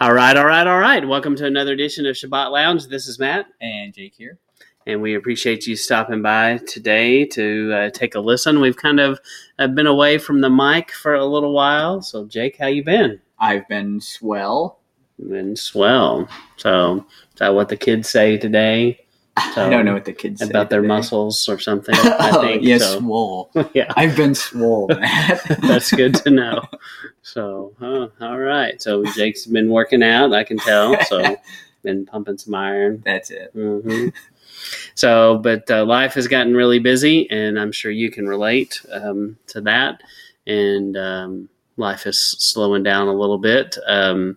All right, all right, all right. Welcome to another edition of Sabbath Lounge. This is Matt, And Jake here. and we appreciate you stopping by today to uh, take a listen. We've kind of uh, been away from the mic for a little while. So, Jake, how you been? I've been swell. Been swell. So, is that what the kids say today So, I don't know what the kids say about their today. muscles or something? I oh, think yes, so. swole. yeah, I've been swole, that's good to know. So, huh, all right. So, Jake's been working out. I can tell. So, been pumping some iron. That's it. hmm So, but uh, life has gotten really busy, and I'm sure you can relate um, to that. And um, life is slowing down a little bit. Um,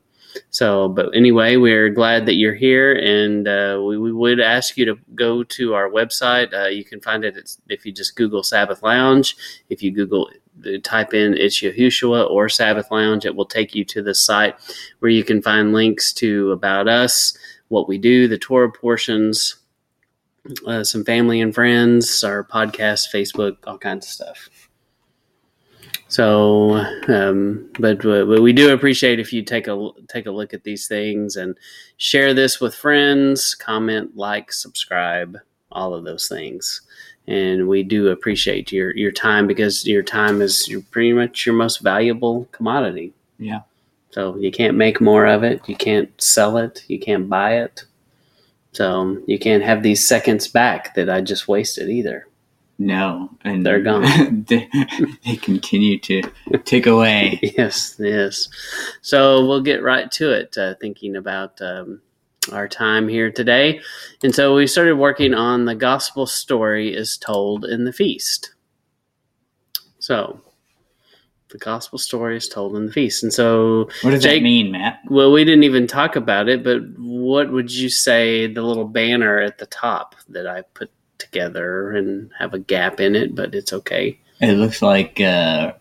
so, but anyway, we're glad that you're here, and uh, we, we would ask you to go to our website. Uh, you can find it if you just Google Sabbath Lounge. If you Google uh, type in it's Yahushua or Sabbath Lounge, it will take you to the site where you can find links to about us, what we do, the Torah portions, uh, some family and friends, our podcast, Facebook, all kinds of stuff. So, um, but, but we do appreciate if you take a take a look at these things and share this with friends, comment, like, subscribe, all of those things. And we do appreciate your your time because your time is your, pretty much your most valuable commodity. Yeah. So you can't make more of it. You can't sell it. You can't buy it. So you can't have these seconds back that I just wasted either. No. And They're gone. they, they continue to tick away. Yes, yes. So we'll get right to it, uh, thinking about um, our time here today. And so we started working on the gospel story is told in the feast. So the gospel story is told in the feast. And so What does Jake- that mean, Matt? Well, we didn't even talk about it, but what would you say the little banner at the top that I put together and have a gap in it, but it's okay. It looks like uh,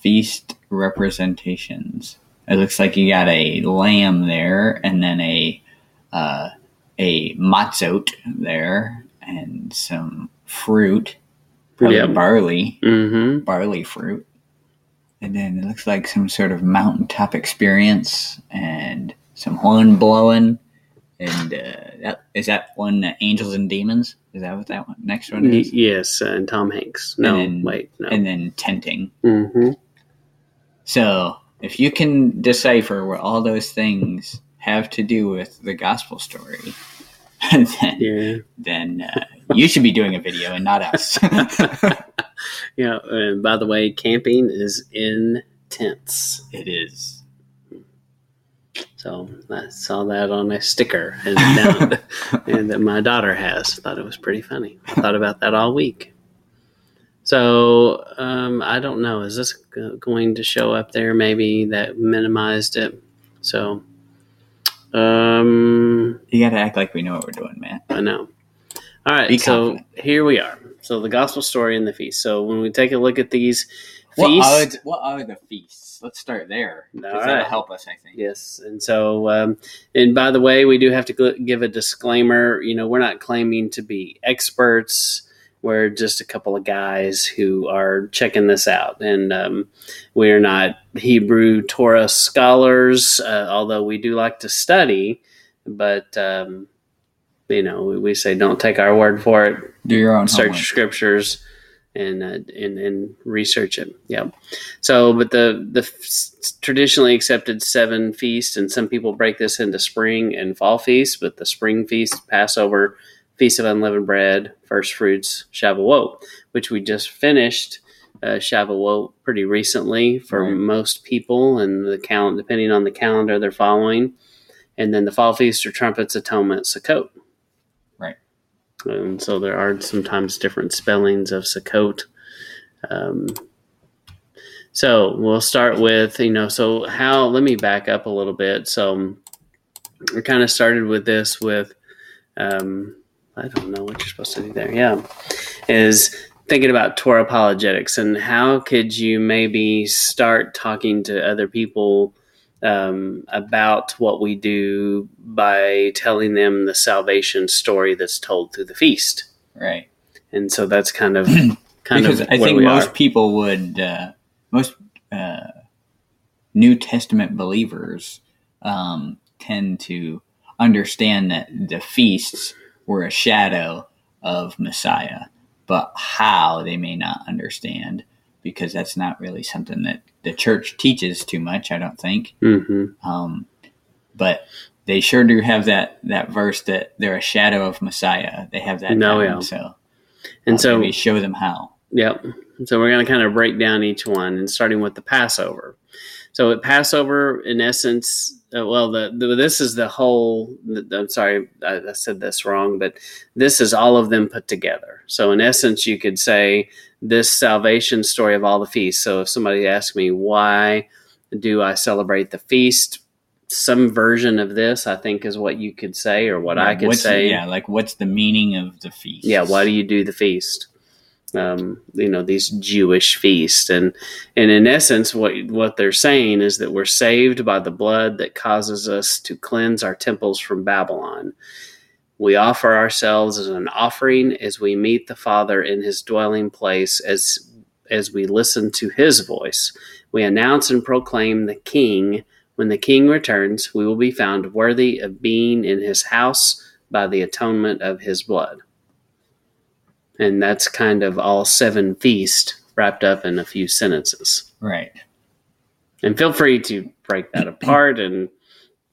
feast representations. It looks like you got a lamb there, and then a uh, a matzot there, and some fruit, probably Yeah. barley, Mm-hmm. barley fruit, and then it looks like some sort of mountaintop experience, and some horn blowing, and uh, that is that one uh, angels and demons. Is that what that one next one is? Yes, uh, and Tom Hanks. No, And then- wait, no. And then tenting. mm-hmm. So, if you can decipher what all those things have to do with the gospel story, then, Yeah, then uh, you should be doing a video and not us. yeah. And by the way, camping is intense. it is. So I saw that on a sticker, and, and that my daughter has. Thought it was pretty funny. I thought about that all week. So um, I don't know. Is this going to show up there? Maybe that minimized it. So um, You got to act like we know what we're doing, man. I know. All right, Be so confident. here we are. So the gospel story and the feast. So when we take a look at these What feasts, are, what are the feasts? Let's start there. All that'll help us, I think. Yes, and so, um, and by the way, we do have to give a disclaimer. You know, we're not claiming to be experts. We're just a couple of guys who are checking this out, and um, we are not Hebrew Torah scholars. Uh, although we do like to study, but um, you know, we, we say don't take our word for it Do your own search homework. scriptures and uh, and and research it. Yeah. So, but the the f- traditionally accepted seven feasts, and some people break this into spring and fall feasts. But the spring feast, Passover, Feast of Unleavened Bread, First Fruits, Shavuot, which we just finished. Uh, Shavuot pretty recently for Right. most people, and the count depending on the calendar they're following, and then the fall feast are trumpets, atonement, Sukkot. And so there are sometimes different spellings of Sukkot. Um, so we'll start with, you know, so how, let me back up a little bit. So we kind of started with this with, um, I don't know what you're supposed to do there. Yeah. Is thinking about Torah apologetics and how could you maybe start talking to other people um, about what we do by telling them the salvation story that's told through the feast. Right. And so that's kind of kind because of I think most are. people would, uh, most uh, New Testament believers um, tend to understand that the feasts were a shadow of Messiah, but how they may not understand because that's not really something that the church teaches too much. I don't think. hmm Um, but they sure do have that that verse that they're a shadow of Messiah. They have that. No, yeah. So And uh, so maybe show them how. Yep. So we're going to kind of break down each one and starting with the Passover. So at Passover, in essence, uh, well, the, the this is the whole. The, I'm sorry, I, I said this wrong, but this is all of them put together. So in essence, you could say this salvation story of all the feasts. So if somebody asks me why do I celebrate the feast, some version of this, I think, is what you could say, or what I could what's- say. Yeah, like what's the meaning of the feast? yeah why do you do the feast um, you know these jewish feasts and and in essence what what they're saying is that we're saved by the blood that causes us to cleanse our temples from babylon we offer ourselves as an offering as we meet the father in his dwelling place as as we listen to his voice we announce and proclaim the king when the king returns we will be found worthy of being in his house by the atonement of his blood and that's kind of all seven feast wrapped up in a few sentences. Right. And feel free to break that apart and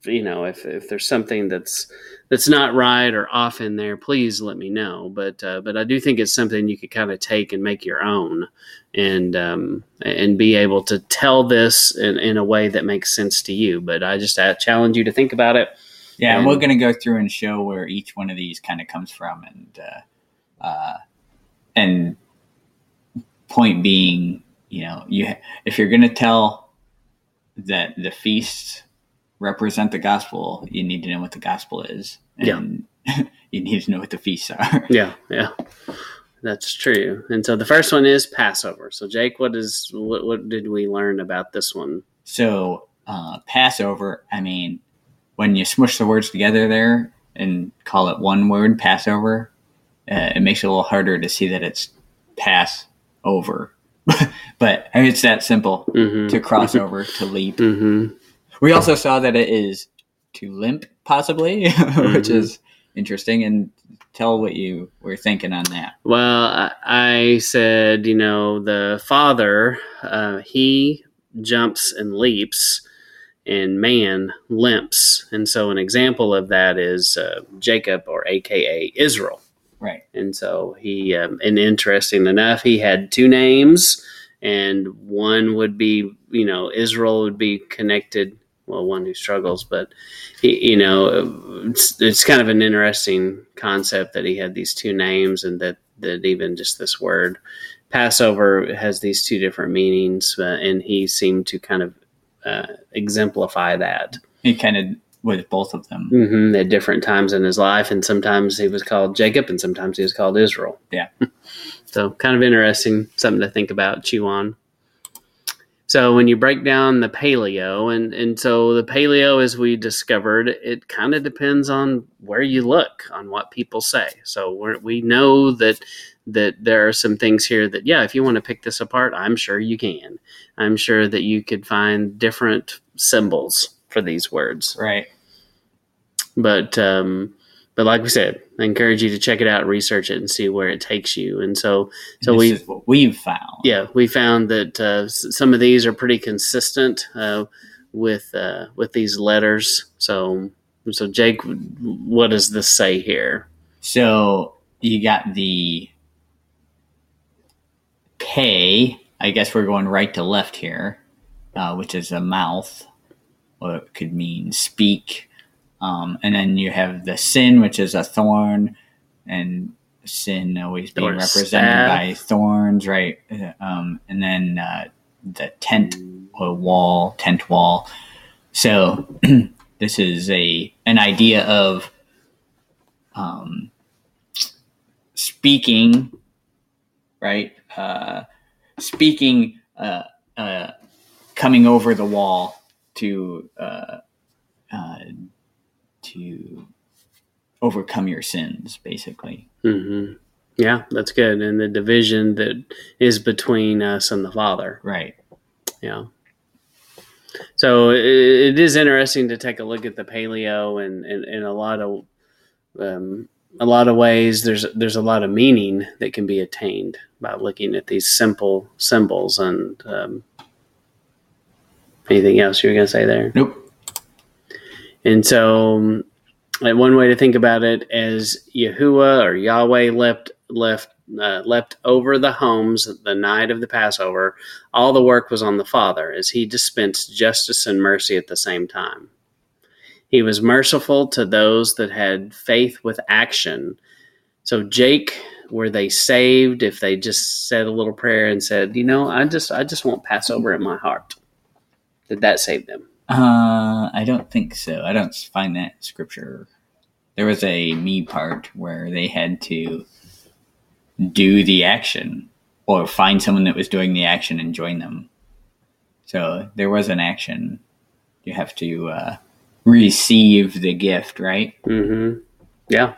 you know if, if there's something that's that's not right or off in there please let me know. But uh, but i do think it's something you could kind of take and make your own and um, and be able to tell this in, in a way that makes sense to you. But i just uh, challenge you to think about it. Yeah, and, we're going to go through and show where each one of these kind of comes from, and uh, uh, and point being, you know, you if you're going to tell that the feasts represent the gospel, you need to know what the gospel is, and you need to know what the feasts are. yeah yeah that's true and so the first one is passover so jake what is what, what did we learn about this one So uh, Passover, I mean, when you smush the words together there and call it one word, Passover, uh, it makes it a little harder to see that it's pass over. but I mean, it's that simple mm-hmm. to cross over, to leap. mm-hmm. We also saw that it is to limp, possibly, which Mhm. is interesting. And tell what you were thinking on that. Well, I, I said, you know, the father, uh, he jumps and leaps, and man limps. And so, an example of that is uh, Jacob, or AKA Israel. Right. And so, he, um, and interesting enough, he had two names, and one would be, you know, Israel would be connected. Well, one who struggles, but he, you know, it's, it's kind of an interesting concept that he had these two names, and that that even just this word Passover has these two different meanings, uh, and he seemed to kind of uh, exemplify that He kind of with both of them. hmm at different times in his life, and sometimes he was called Jacob, and sometimes he was called Israel. Yeah. so kind of interesting, something to think about, chew on. So when you break down the paleo, and and so the paleo, as we discovered, it kind of depends on where you look, on what people say. So we're, we know that that there are some things here that yeah, if you want to pick this apart, I'm sure you can. I'm sure that you could find different symbols for these words Right. but um, but like we said, I encourage you to check it out, research it, and see where it takes you. And so, so this we is what we've found. yeah, we found that uh, some of these are pretty consistent uh, with uh, with these letters. So so Jake, what does this say here? So you got the K. I guess we're going right to left here, uh, which is a mouth, or it could mean speak. Um, and then you have the sin, which is a thorn, and sin always being Or represented staff. by thorns, right? Um, and then uh, the tent or wall, tent wall. So this is a an idea of um, speaking, right? Uh, speaking, uh, uh, coming over the wall to uh, uh, to overcome your sins, basically. hmm Yeah, that's good. And the division that is between us and the Father. Right. Yeah. So it, it is interesting to take a look at the paleo and in, a lot of um, a lot of ways. There's there's a lot of meaning that can be attained by looking at these simple symbols. And um, anything else you were going to say there? Nope. And so, um, one way to think about it is Yahuwah or Yahweh left left uh, leapt over the homes the night of the Passover, all the work was on the Father, as he dispensed justice and mercy at the same time. He was merciful to those that had faith with action. So, Jake, were they saved if they just said a little prayer and said, "You know, I just, I just want Passover in my heart"? Did that save them? Uh, I don't think so. I don't find that scripture. There was a me part where they had to do the action or find someone that was doing the action and join them. So there was an action. You have to uh, receive the gift, right? Mm-hmm. Yeah.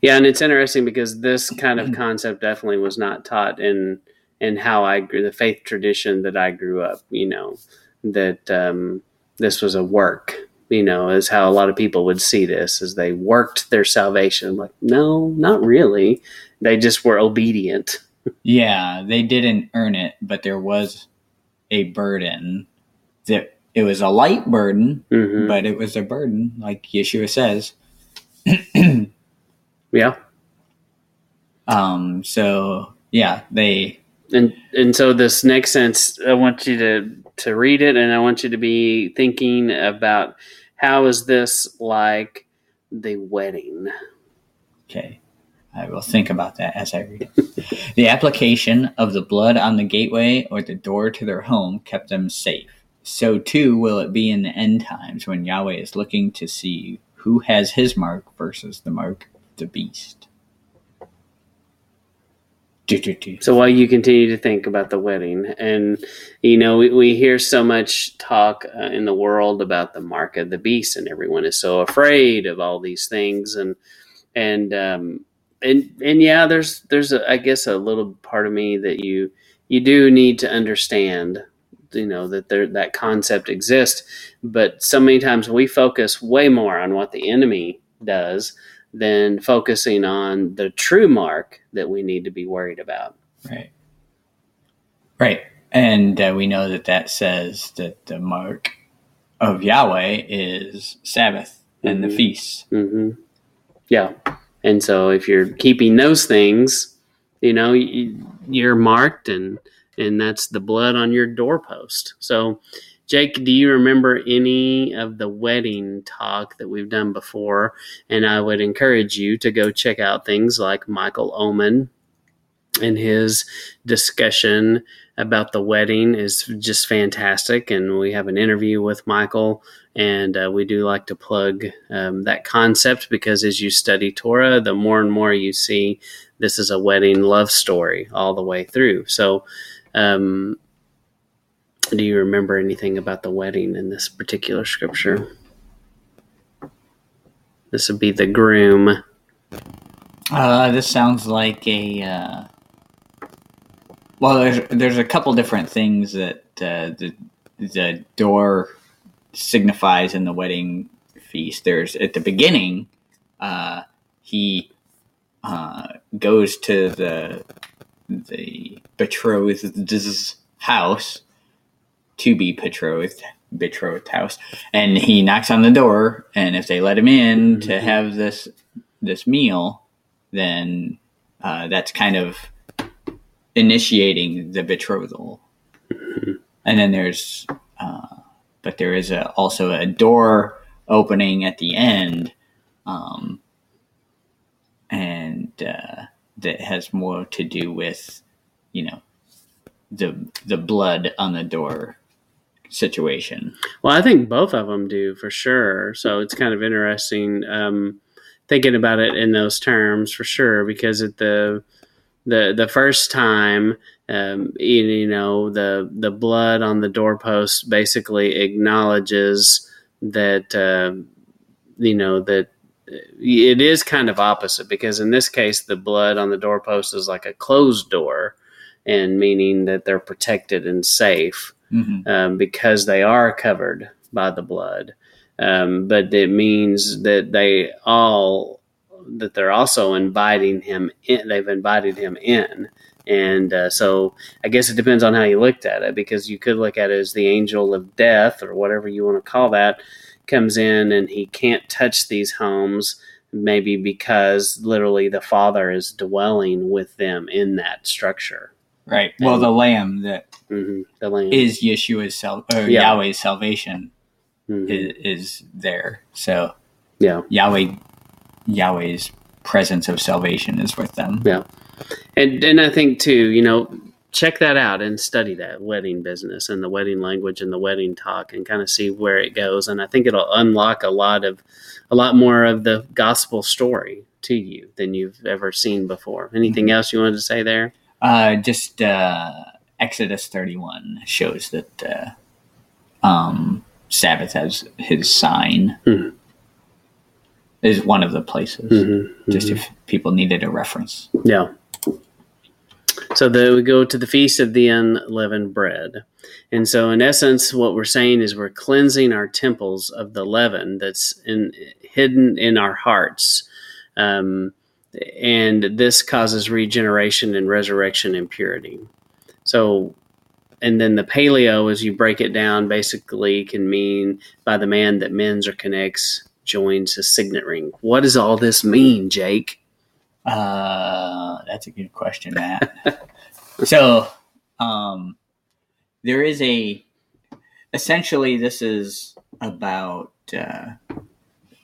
Yeah, and it's interesting because this kind of concept definitely was not taught in in how I grew the faith tradition that I grew up. You know that um, this was a work. You know, is how a lot of people would see this as they worked their salvation. Like, no, not really. They just were obedient. yeah, they didn't earn it, but there was a burden that it was a light burden, mm-hmm. but it was a burden, like Yeshua says. yeah. Um. So yeah, they and and so this next sense, I want you to to read it, and I want you to be thinking about how is this like the wedding. Okay. I will think about that as I read it. the application of the blood on the gateway or the door to their home kept them safe. So too will it be in the end times when Yahweh is looking to see who has his mark versus the mark of the beast. So while you continue to think about the wedding, and you know, we, we hear so much talk uh, in the world about the mark of the beast, and everyone is so afraid of all these things, and and um, and and yeah, there's there's a, I guess a little part of me that you you do need to understand, you know, that there that concept exists, but so many times we focus way more on what the enemy does than focusing on the true mark that we need to be worried about. Right. Right. And uh, we know that that says that the mark of Yahweh is Sabbath and mm-hmm. the feasts. Mm-hmm. Yeah. And so if you're keeping those things, you know, you're marked and and that's the blood on your doorpost. So Jake, do you remember any of the wedding talk that we've done before? And I would encourage you to go check out things like Michael Oman and his discussion about the wedding is just fantastic. And we have an interview with Michael and uh, we do like to plug um, that concept because as you study Torah, the more and more you see this is a wedding love story all the way through. So, um, do you remember anything about the wedding in this particular scripture? This would be the groom. Uh, this sounds like a. Uh, well, there's there's a couple different things that uh, the the door signifies in the wedding feast. There's at the beginning, uh, he uh, goes to the the betrothed's house to be betrothed betrothed house, and he knocks on the door, and if they let him in to mm-hmm. have this this meal, then uh, that's kind of initiating the betrothal. Mm-hmm. And then there's uh, but there is a, also a door opening at the end, um, and uh, that has more to do with, you know, the the blood on the door situation. Well, I think both of them do for sure. So it's kind of interesting um, thinking about it in those terms for sure, because at the the the first time um, you, you, know the the blood on the doorpost basically acknowledges that uh, you know that it is kind of opposite because in this case the blood on the doorpost is like a closed door and meaning that they're protected and safe Mhm. um, because they are covered by the blood. Um, but it means that they all that they're also inviting him in. They've invited him in, and uh, so I guess it depends on how you looked at it because you could look at it as the angel of death or whatever you want to call that comes in and he can't touch these homes. Maybe because literally the Father is dwelling with them in that structure. Right. Well, the lamb that hmm The land is Yeshua's sal- or Yeah. Yahweh's salvation Mhm. is, is there. So yeah. Yahweh, Yahweh's presence of salvation is with them. Yeah. And and I think too, you know, check that out and study that wedding business and the wedding language and the wedding talk and kind of see where it goes. And I think it'll unlock a lot of a lot more of the gospel story to you than you've ever seen before. Anything else you wanted to say there? Uh, just uh, Exodus 31 shows that uh, um, Sabbath as his sign Mhm. is one of the places. Mm-hmm. Just if people needed a reference. Yeah. So the, we go to the feast of the unleavened bread. And so, in essence, what we're saying is we're cleansing our temples of the leaven that's in, hidden in our hearts. Um, and this causes regeneration and resurrection and purity. So, and then the paleo, as you break it down, basically can mean by the man that mends or connects, joins a signet ring. What does all this mean, Jake? Uh, that's a good question, Matt. so, um, there is a. Essentially, this is about uh,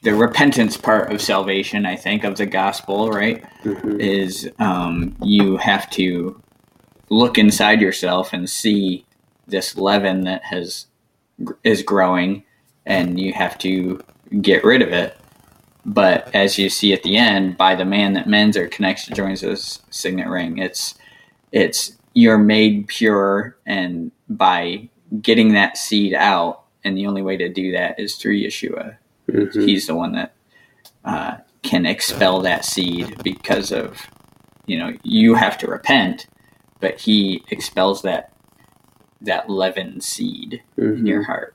the repentance part of salvation. I think of the gospel, right? Mhm. Is um, you have to look inside yourself and see this leaven that has is growing, and you have to get rid of it. But as you see at the end, by the man that mends or connects joins this signet ring, it's it's you're made pure, and by getting that seed out, and the only way to do that is through Yeshua. Mhm. He's the one that uh, can expel that seed because of you know you have to repent, but he expels that that leaven seed in your heart.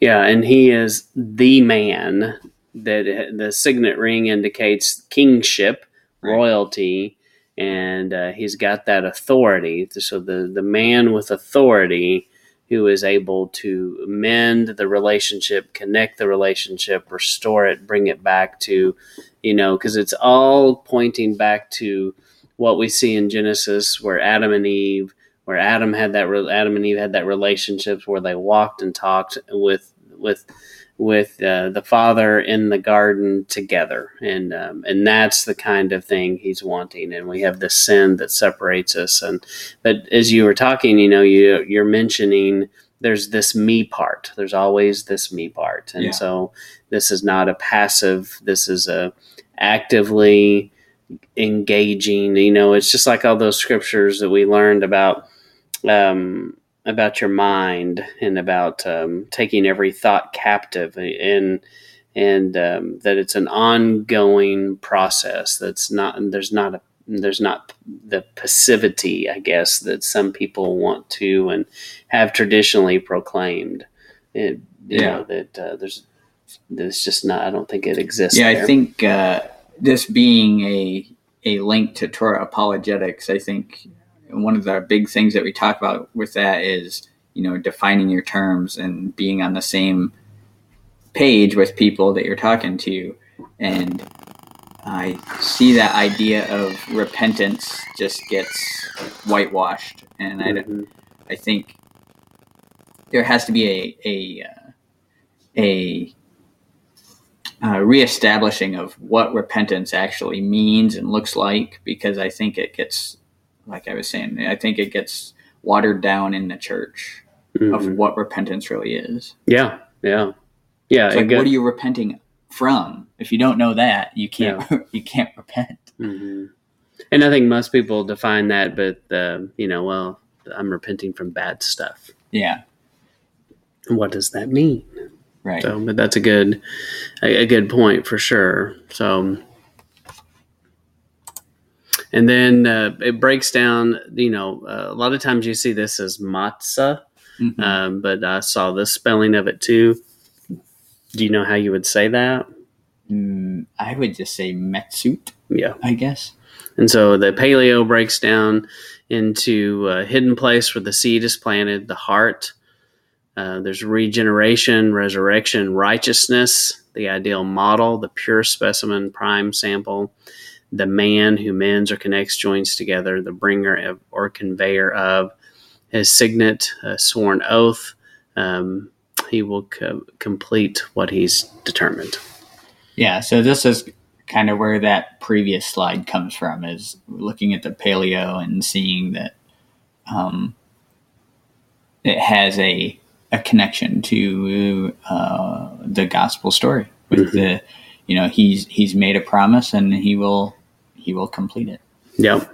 Yeah, and he is the man that the signet ring indicates kingship, Right. royalty, and uh, he's got that authority. So the the man with authority who is able to mend the relationship, connect the relationship, restore it, bring it back to, you know, because it's all pointing back to what we see in Genesis, where Adam and Eve where Adam had that Adam and Eve had that relationship where they walked and talked with with with uh, the Father in the garden together, and um, and that's the kind of thing He's wanting. And we have the sin that separates us. And but as you were talking, you know, you you're mentioning there's this me part. There's always this me part, and Yeah. so this is not a passive. This is a actively engaging. You know, it's just like all those scriptures that we learned about um, about your mind and about um, taking every thought captive and and um, that it's an ongoing process. That's not there's not a there's not the passivity, I guess, that some people want to and have traditionally proclaimed. It, you Yeah. know that uh, there's there's just not. I don't think it exists. Yeah, I think uh, this being a a link to Torah apologetics, I think one of the big things that we talk about with that is you know defining your terms and being on the same page with people that you're talking to, and I see that idea of repentance just gets whitewashed, and I don't- Mhm. I think there has to be a a uh, a uh, reestablishing of what repentance actually means and looks like, because I think it gets, like I was saying, I think it gets watered down in the church of Mhm. what repentance really is. yeah, yeah, yeah. It's like, go- what are you repenting from? If you don't know that, you can't you can't repent. hmm And I think most people define that, but uh, you know, well, I'm repenting from bad stuff. Yeah, What does that mean? right. So, but that's a good, a, a good point for sure. So, and then uh, it breaks down. You know, uh, a lot of times you see this as matzah, Mhm. um, but I saw the spelling of it too. Do you know how you would say that? Mm, I would just say Metsut, Yeah. I guess. And so the paleo breaks down into a hidden place where the seed is planted, the heart. Uh, there's regeneration, resurrection, righteousness, the ideal model, the pure specimen, prime sample, the man who mends or connects joins together, the bringer of, or conveyor of his signet, a sworn oath. Um, he will co- complete what he's determined. Yeah, so this is kind of where that previous slide comes from is looking at the paleo and seeing that um, it has a a connection to uh, the gospel story with Mhm. the you know he's he's made a promise and he will he will complete it Yep.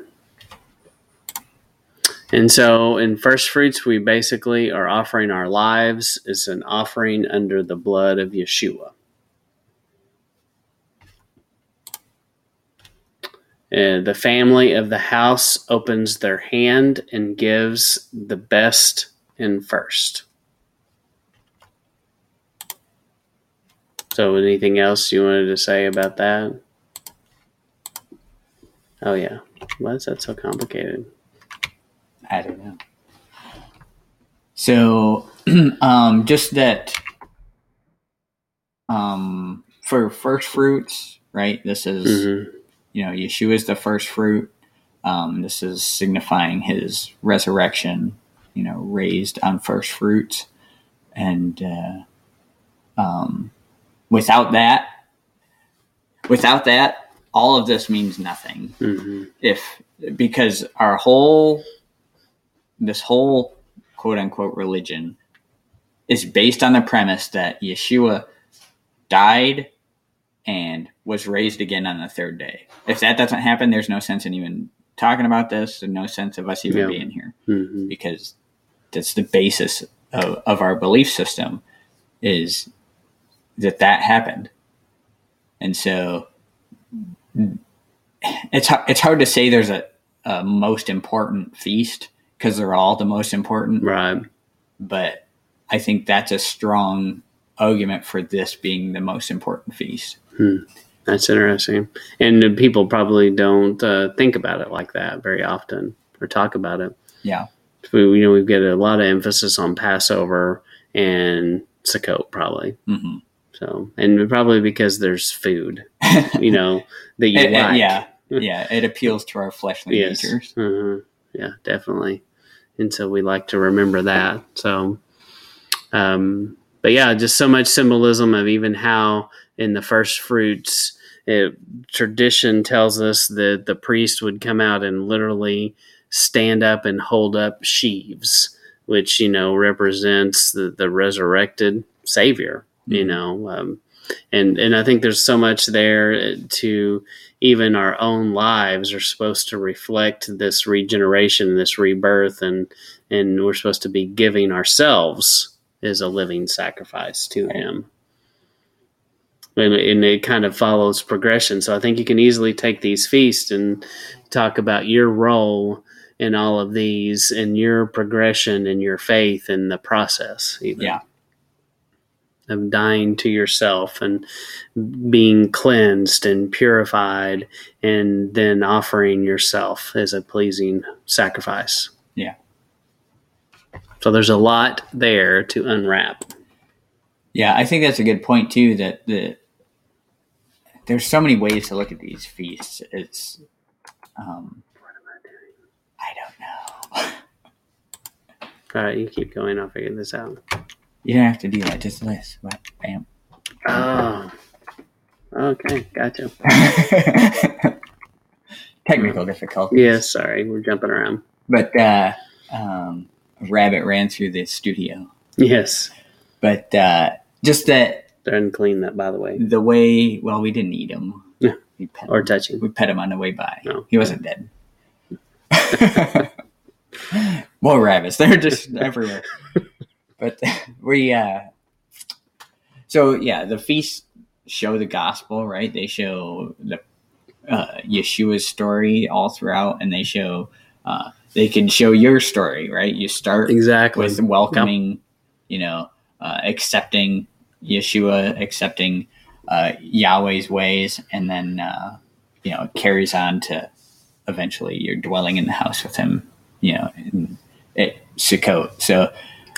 And so in first fruits, we basically are offering our lives as an offering under the blood of Yeshua. And the family of the house opens their hand and gives the best in first. So, anything else you wanted to say about that? Oh, yeah. Why is that so complicated? I don't know. So, um, just that, um, for first fruits, right? This is, hmm you know, Yeshua is the first fruit. Um, this is signifying his resurrection, you know, raised on first fruits. And, uh, um, without that, without that, all of this means nothing hmm if because our whole this whole quote unquote religion is based on the premise that Yeshua died and was raised again on the third day. If that doesn't happen, there's no sense in even talking about this and no sense of us even Yeah. being here hmm because that's the basis of, of our belief system is that that happened. And so it's it's hard to say there's a, a most important feast because they're all the most important, Right. but I think that's a strong argument for this being the most important feast. That's interesting. And people probably don't uh, think about it like that very often or talk about it. Yeah. We, you know, we get a lot of emphasis on Passover and Sukkot, probably. hmm So, and probably because there's food, you know, that you It- it- like. yeah, yeah, it appeals to our fleshly Yes. natures. uh Yeah, definitely. And so we like to remember that. So, um, but yeah, just so much symbolism of even how in the first fruits, it, tradition tells us that the priest would come out and literally stand up and hold up sheaves, which, you know, represents the, the resurrected Savior, you Mhm. know. Um, and, and I think there's so much there to even our own lives are supposed to reflect this regeneration, this rebirth, and and we're supposed to be giving ourselves as a living sacrifice to Right. Him. And, and it kind of follows progression. So I think you can easily take these feasts and talk about your role in all of these and your progression and your faith in the process. Even Yeah. Of dying to yourself and being cleansed and purified and then offering yourself as a pleasing sacrifice. Yeah. So there's a lot there to unwrap. Yeah, I think that's a good point too. That the there's so many ways to look at these feasts. It's um, I don't know. All right, you keep going. I'll figure this out. You don't have to do that. Just this. What? Bam. Oh, okay, gotcha. Technical difficulties. Yes, sorry, we're jumping around. But uh, um, a rabbit ran through the studio. Yes, But uh, just that didn't clean that, by the way, the way. Well, we didn't eat him. Yeah. We pet or touch him. We pet him on the way by. No. He wasn't dead. More rabbits. They're just everywhere. But we, uh, so yeah, the feasts show the gospel, right? They show the uh, Yeshua's story all throughout, and they show uh, they can show your story, right? You start exactly with welcoming, you know, uh, accepting Yeshua, accepting uh, Yahweh's ways, and then uh, you know it carries on to eventually you're dwelling in the house with him, you know, in, at Sukkot. So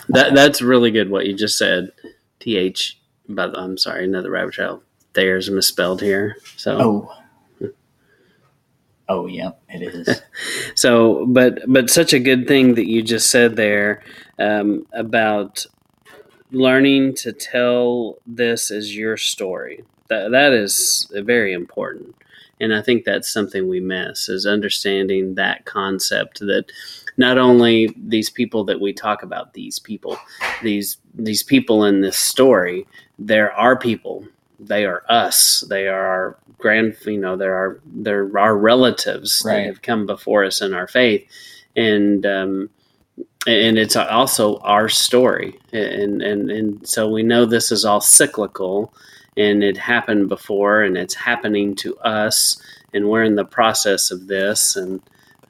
that that's really good what you just said. Th, but I'm sorry, another rabbit trail. There's misspelled here. So oh. Oh yeah, it is. so, but but such a good thing that you just said there um, about learning to tell this as your story. That that is very important, and I think that's something we miss is understanding that concept that not only these people that we talk about, these people, these these people in this story, there are people. They are us. They are our grand. You know, they're our they're our relatives Right. that have come before us in our faith, and um, and it's also our story and and and so we know this is all cyclical and it happened before and it's happening to us and we're in the process of this and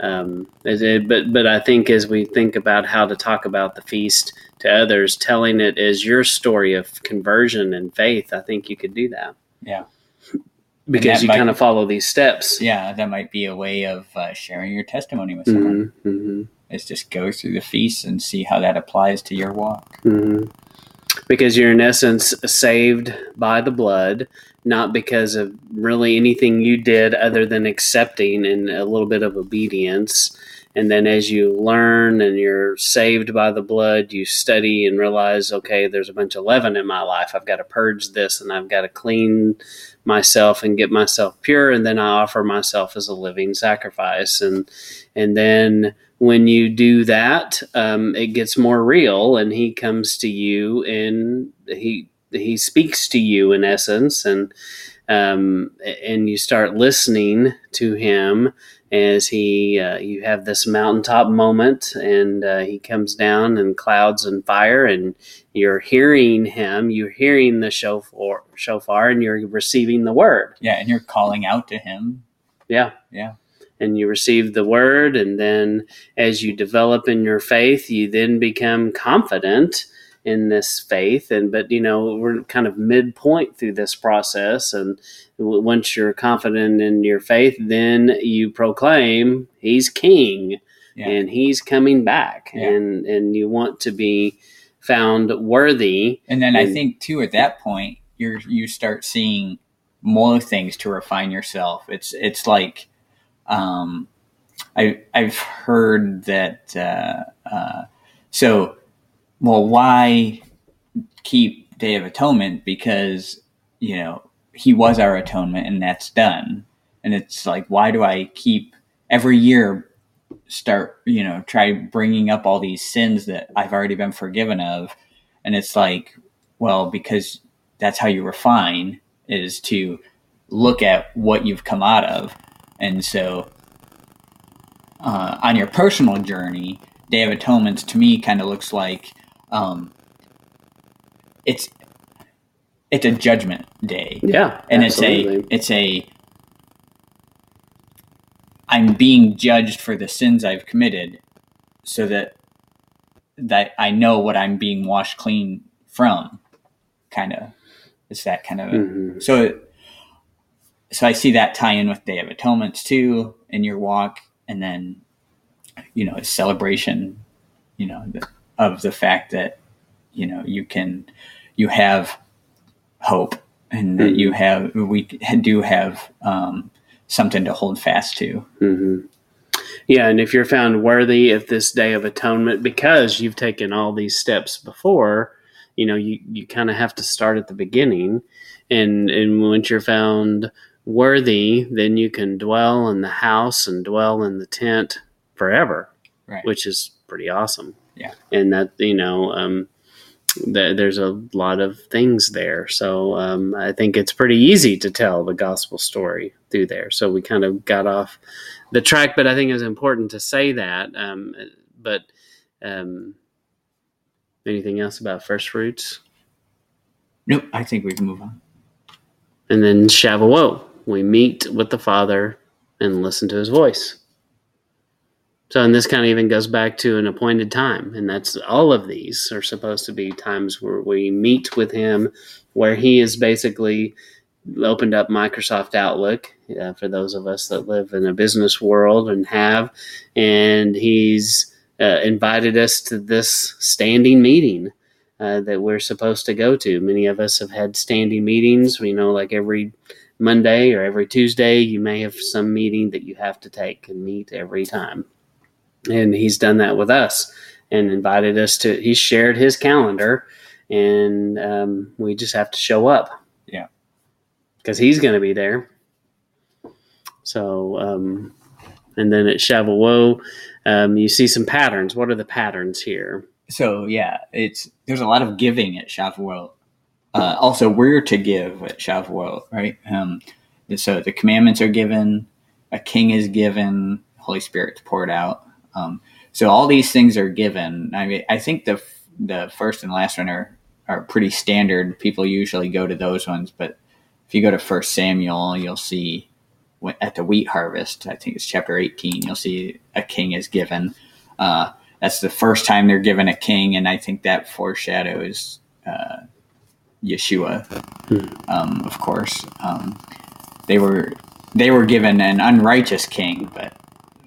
um, it, but but I think as we think about how to talk about the feast to others, telling it as your story of conversion and faith, I think you could do that Yeah. because you might- kind of follow these steps. Yeah, that might be a way of uh, sharing your testimony with someone. hmm hmm Is just go through the feast and see how that applies to your walk. hmm Because you're in essence saved by the blood, not because of really anything you did other than accepting and a little bit of obedience. And then as you learn and you're saved by the blood, you study and realize, okay, there's a bunch of leaven in my life. I've got to purge this and I've got to clean myself and get myself pure. And then I offer myself as a living sacrifice. And, and then when you do that, um, it gets more real, and he comes to you and he he speaks to you in essence, and um, and you start listening to him as he uh, you have this mountaintop moment, and uh, he comes down in clouds and fire, and you're hearing him, you're hearing the shofar, shofar, and you're receiving the word. Yeah, and you're calling out to him. Yeah. Yeah. And you receive the word, and then as you develop in your faith, you then become confident in this faith. And but you know we're kind of midpoint through this process, and w- once you're confident in your faith, then you proclaim He's King, Yeah. and He's coming back, Yeah. and and you want to be found worthy. And then I think too at that point you're you start seeing more things to refine yourself. It's it's like um, I I've heard that uh, uh, so well why keep Day of Atonement? Because you know he was our atonement and that's done. And it's like why do I keep every year start you know try bringing up all these sins that I've already been forgiven of? And it's like well because that's how you refine is to look at what you've come out of. And so uh, on your personal journey day of Atonement to me kind of looks like um, it's it's a judgment day Yeah, and absolutely. it's a it's a I'm being judged for the sins I've committed so that that I know what I'm being washed clean from kind of it's that kind of Mhm. so so I see that tie in with Day of Atonements too in your walk and then you know a celebration you know the, of the fact that you know you can you have hope and that you have we do have um, something to hold fast to hmm Yeah, and if you're found worthy of this day of atonement because you've taken all these steps before, you know, you, you kind of have to start at the beginning. And and once you're found worthy, then you can dwell in the house and dwell in the tent forever, right which is pretty awesome. Yeah. And that, you know, um, th- there's a lot of things there. So um, I think it's pretty easy to tell the gospel story through there. So we kind of got off the track, but I think it's important to say that. Um, but um, anything else about first fruits? nope I think we can move on And then Shavuot, we meet with the Father and listen to his voice. So, and this kind of even goes back to an appointed time, and that's all of these are supposed to be times where we meet with him, where he is basically opened up Microsoft Outlook uh, for those of us that live in a business world and have, and he's uh, invited us to this standing meeting uh, that we're supposed to go to. Many of us have had standing meetings. We know, like every Monday or every Tuesday, you may have some meeting that you have to take and meet every time. And he's done that with us and invited us to, he shared his calendar and um, we just have to show up. Yeah. Because he's going to be there. So, um, and then at Shavuot, um, you see some patterns. What are the patterns here? So yeah, it's there's a lot of giving at Shavuot. Uh, also, we're to give at Shavuot, right? Um, so the commandments are given, a king is given, Holy Spirit's poured out. Um, so all these things are given. I mean, I think the the first and last one are are pretty standard. People usually go to those ones, but if you go to First Samuel, you'll see at the wheat harvest. I think it's chapter eighteen. You'll see a king is given. Uh, that's the first time they're given a king, and I think that foreshadows uh, Yeshua. Um, of course, um, they were they were given an unrighteous king, but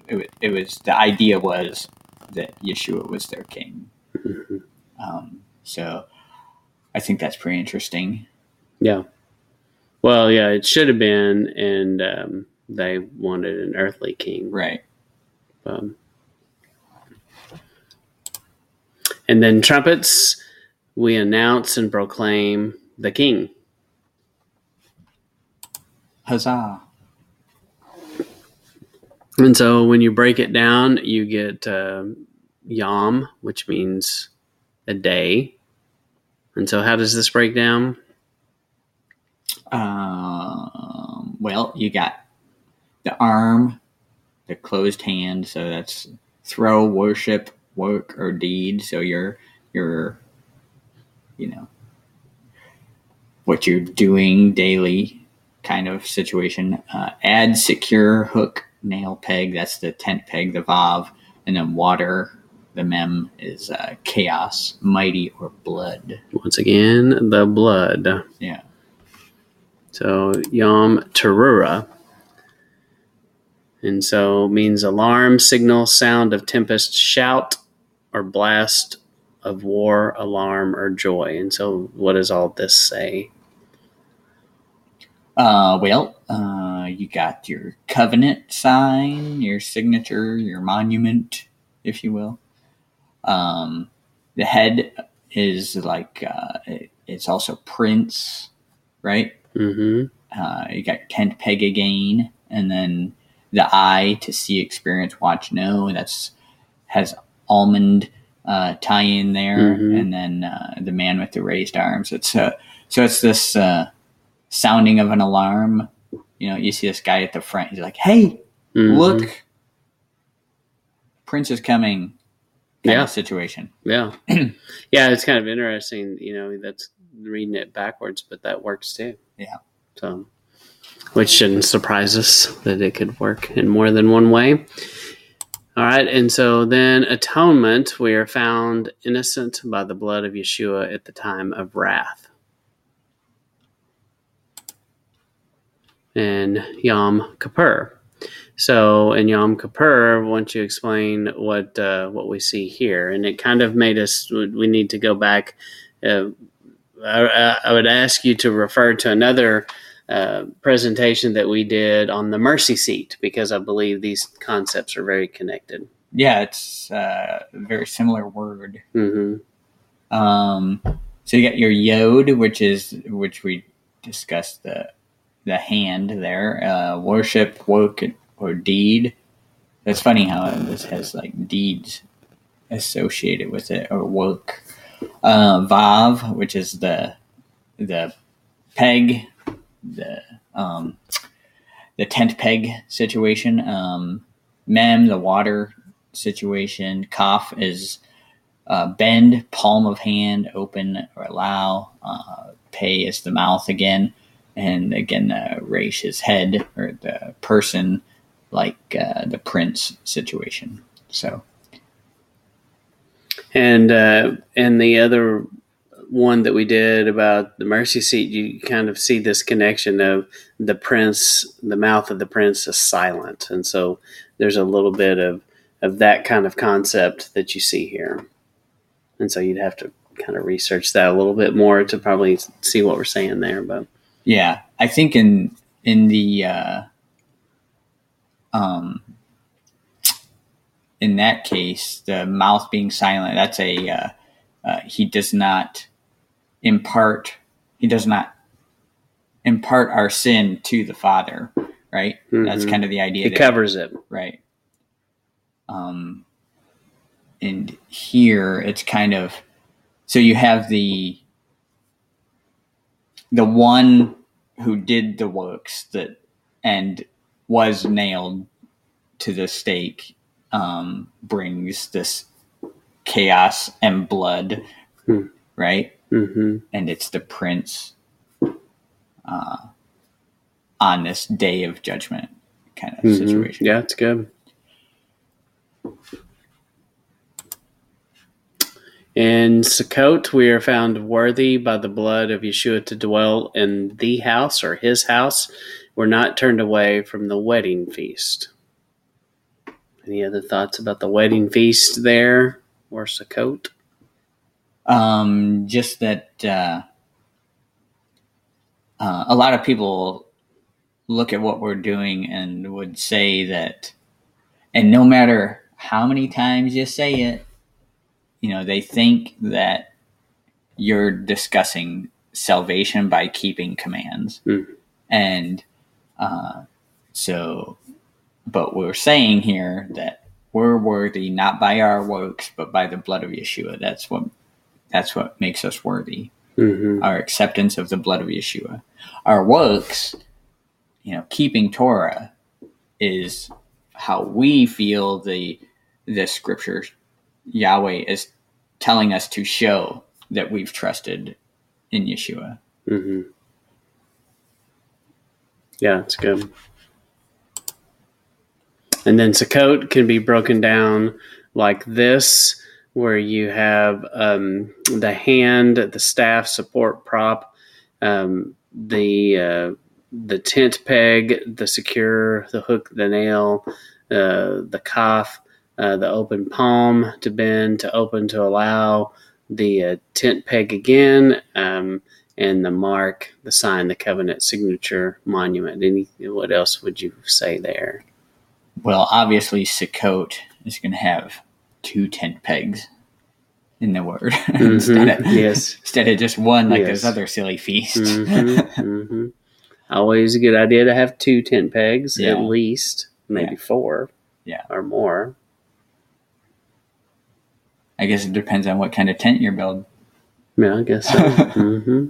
it, it was the idea was that Yeshua was their king. Mm-hmm. Um, so I think that's pretty interesting. Yeah. Well, yeah, it should have been, and um, they wanted an earthly king, right? Um, and then trumpets, we announce and proclaim the king. Huzzah! And so when you break it down, you get uh, Yom, which means a day. And so, how does this break down? Um, well, you got the arm, the closed hand. So that's throw, worship, work, or deed. So you're you're you know what you're doing daily kind of situation. Uh, add, secure, hook, nail, peg. That's the tent peg, the vav, and then water. The mem is uh, chaos, mighty, or blood. Once again, the blood. Yeah. So Yom Teruah. And so means alarm, signal, sound of tempest, shout, or blast of war, alarm, or joy. And so, what does all this say? Uh, well, uh, you got your covenant sign, your signature, your monument, if you will. Um, the head is like uh, it's also prince, right? Mm-hmm. Uh, you got tent peg again, and then the eye to see, experience, watch, know. That's has almond uh, tie in there, mm-hmm. and then uh, the man with the raised arms. It's uh, so it's this uh, sounding of an alarm. You know, you see this guy at the front. He's like, "Hey, mm-hmm. look, Prince is coming." yeah. situation. Yeah, yeah. It's kind of interesting. You know, that's reading it backwards, but that works too. Yeah. So, which shouldn't surprise us that it could work in more than one way. All right, and so then atonement, we are found innocent by the blood of Yeshua at the time of wrath. And Yom Kippur. So in Yom Kippur, why don't you explain what uh, what we see here? And it kind of made us. We need to go back. Uh, I, I, would ask you to refer to another uh, presentation that we did on the mercy seat because I believe these concepts are very connected. Yeah, it's uh, a very similar word. Mm-hmm. Um, so you got your yod, which is which we discussed the the hand there. Uh, worship, work, or deed. That's funny how this has like deeds associated with it or work. Uh, Vav, which is the the peg, the um, the tent peg situation. Um, Mem, the water situation. Kaf is uh, bend, palm of hand, open or allow. Uh, pay is the mouth again, and again, uh, Raish is head or the person, like uh, the prince situation. So, And uh, and the other one that we did about the mercy seat, you kind of see this connection of the prince, the mouth of the prince is silent, and so there's a little bit of of that kind of concept that you see here, and so you'd have to kind of research that a little bit more to probably see what we're saying there, but. Yeah, I think in in the uh, um, in that case, the mouth being silent, that's a uh, uh, he does not impart he does not impart our sin to the Father, right? That's Mhm. kind of the idea. It there. covers it. right? Um, and here it's kind of so you have the the one who did the works that and was nailed to the stake um, brings this chaos and blood, Hmm. right? hmm and it's the prince uh, on this day of judgment kind of situation. Yeah, it's good. In Sukkot, we are found worthy by the blood of Yeshua to dwell in the house or his house. We're not turned away from the wedding feast. Any other thoughts about the wedding feast there or Sukkot? Um, just that uh, uh, a lot of people look at what we're doing and would say that, and no matter how many times you say it, you know, they think that you're discussing salvation by keeping commands. Hmm. And uh, so, but we're saying here that we're worthy not by our works, but by the blood of Yeshua. That's what that's what makes us worthy. Mm-hmm. Our acceptance of the blood of Yeshua. Our works, you know, keeping Torah is how we feel the the scripture Yahweh is telling us to show that we've trusted in Yeshua. Mm-hmm. Yeah, it's good. And then Sukkot can be broken down like this, where you have um, the hand, the staff support prop, um, the uh, the tent peg, the secure, the hook, the nail, uh, the kaf, uh, the open palm to bend, to open, to allow, the uh, tent peg again, um, and the mark, the sign, the covenant signature monument. Any, what else would you say there? Well, obviously, Sukkot is going to have two tent pegs in the word instead, of, yes. instead of just one like Yes. those other silly feasts. hmm hmm Always a good idea to have two tent pegs Yeah. at least, maybe Yeah. four, Yeah. or more. I guess it depends on what kind of tent you're building. Yeah, I guess so. hmm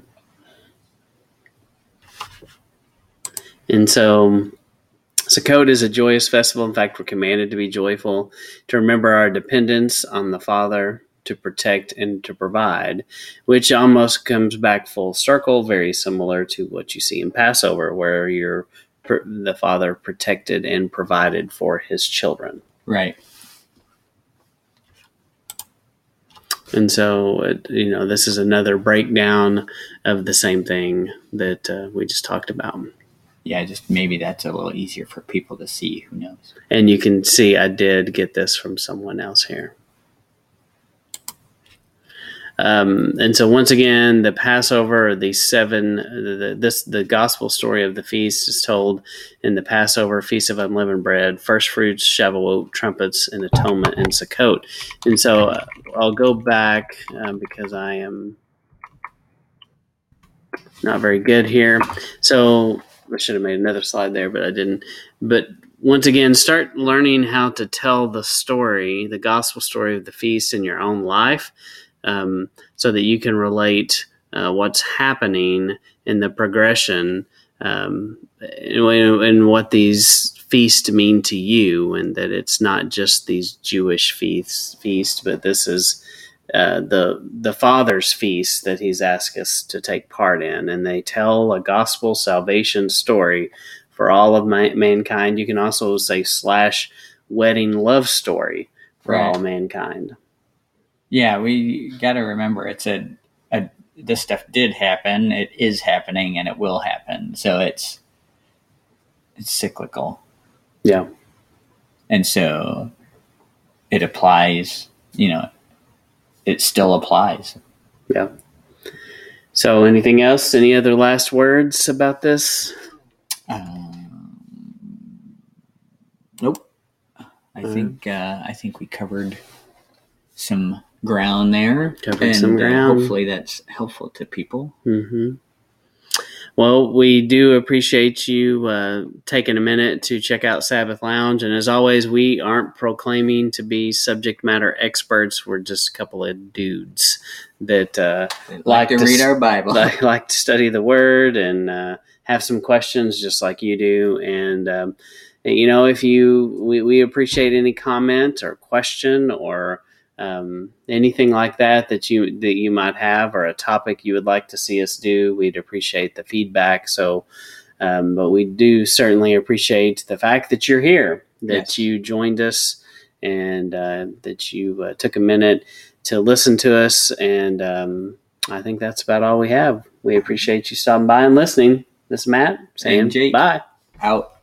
And so, Sukkot is a joyous festival. In fact, we're commanded to be joyful, to remember our dependence on the Father, to protect and to provide, which almost comes back full circle, very similar to what you see in Passover, where you're the Father protected and provided for His children. Right. And so, it, you know, this is another breakdown of the same thing that uh, we just talked about. Yeah, just maybe that's a little easier for people to see. Who knows? And you can see I did get this from someone else here. Um, and so once again, the Passover, the seven, the, this the gospel story of the feast is told in the Passover, Feast of Unleavened Bread, First Fruits, Shavuot, Trumpets, and Atonement, and Sukkot. And so uh, I'll go back um, because I am not very good here. So I should have made another slide there, but I didn't. But once again, start learning how to tell the story, the gospel story of the feast in your own life, um, so that you can relate uh, what's happening in the progression um, and, and what these feasts mean to you, and that it's not just these Jewish feasts, feast, but this is uh, the the Father's feast that He's asked us to take part in, and they tell a gospel salvation story for all of ma- mankind. You can also say slash wedding love story for Right. all mankind. Yeah, we got to remember it's a, a this stuff did happen, it is happening, and it will happen. So it's it's cyclical, Yeah. and so it applies. You know, it still applies. Yeah. So, anything else? Any other last words about this? Um, nope. I Mhm. think uh, I think we covered some ground there. Covered and, some uh, ground. hopefully, that's helpful to people. hmm Well, we do appreciate you uh, taking a minute to check out Sabbath Lounge. And as always, we aren't proclaiming to be subject matter experts. We're just a couple of dudes that uh, Like, Like to to read s- our Bible. like, like to study the Word and uh, have some questions just like you do. And, um, you know, if you, we, we appreciate any comment or question or um, anything like that that you that you might have or a topic you would like to see us do we'd appreciate the feedback so um, but we do certainly appreciate the fact that you're here that Yes. you joined us and uh, that you uh, took a minute to listen to us and um, i think that's about all we have we appreciate you stopping by and listening this is matt saying Jake. bye Out.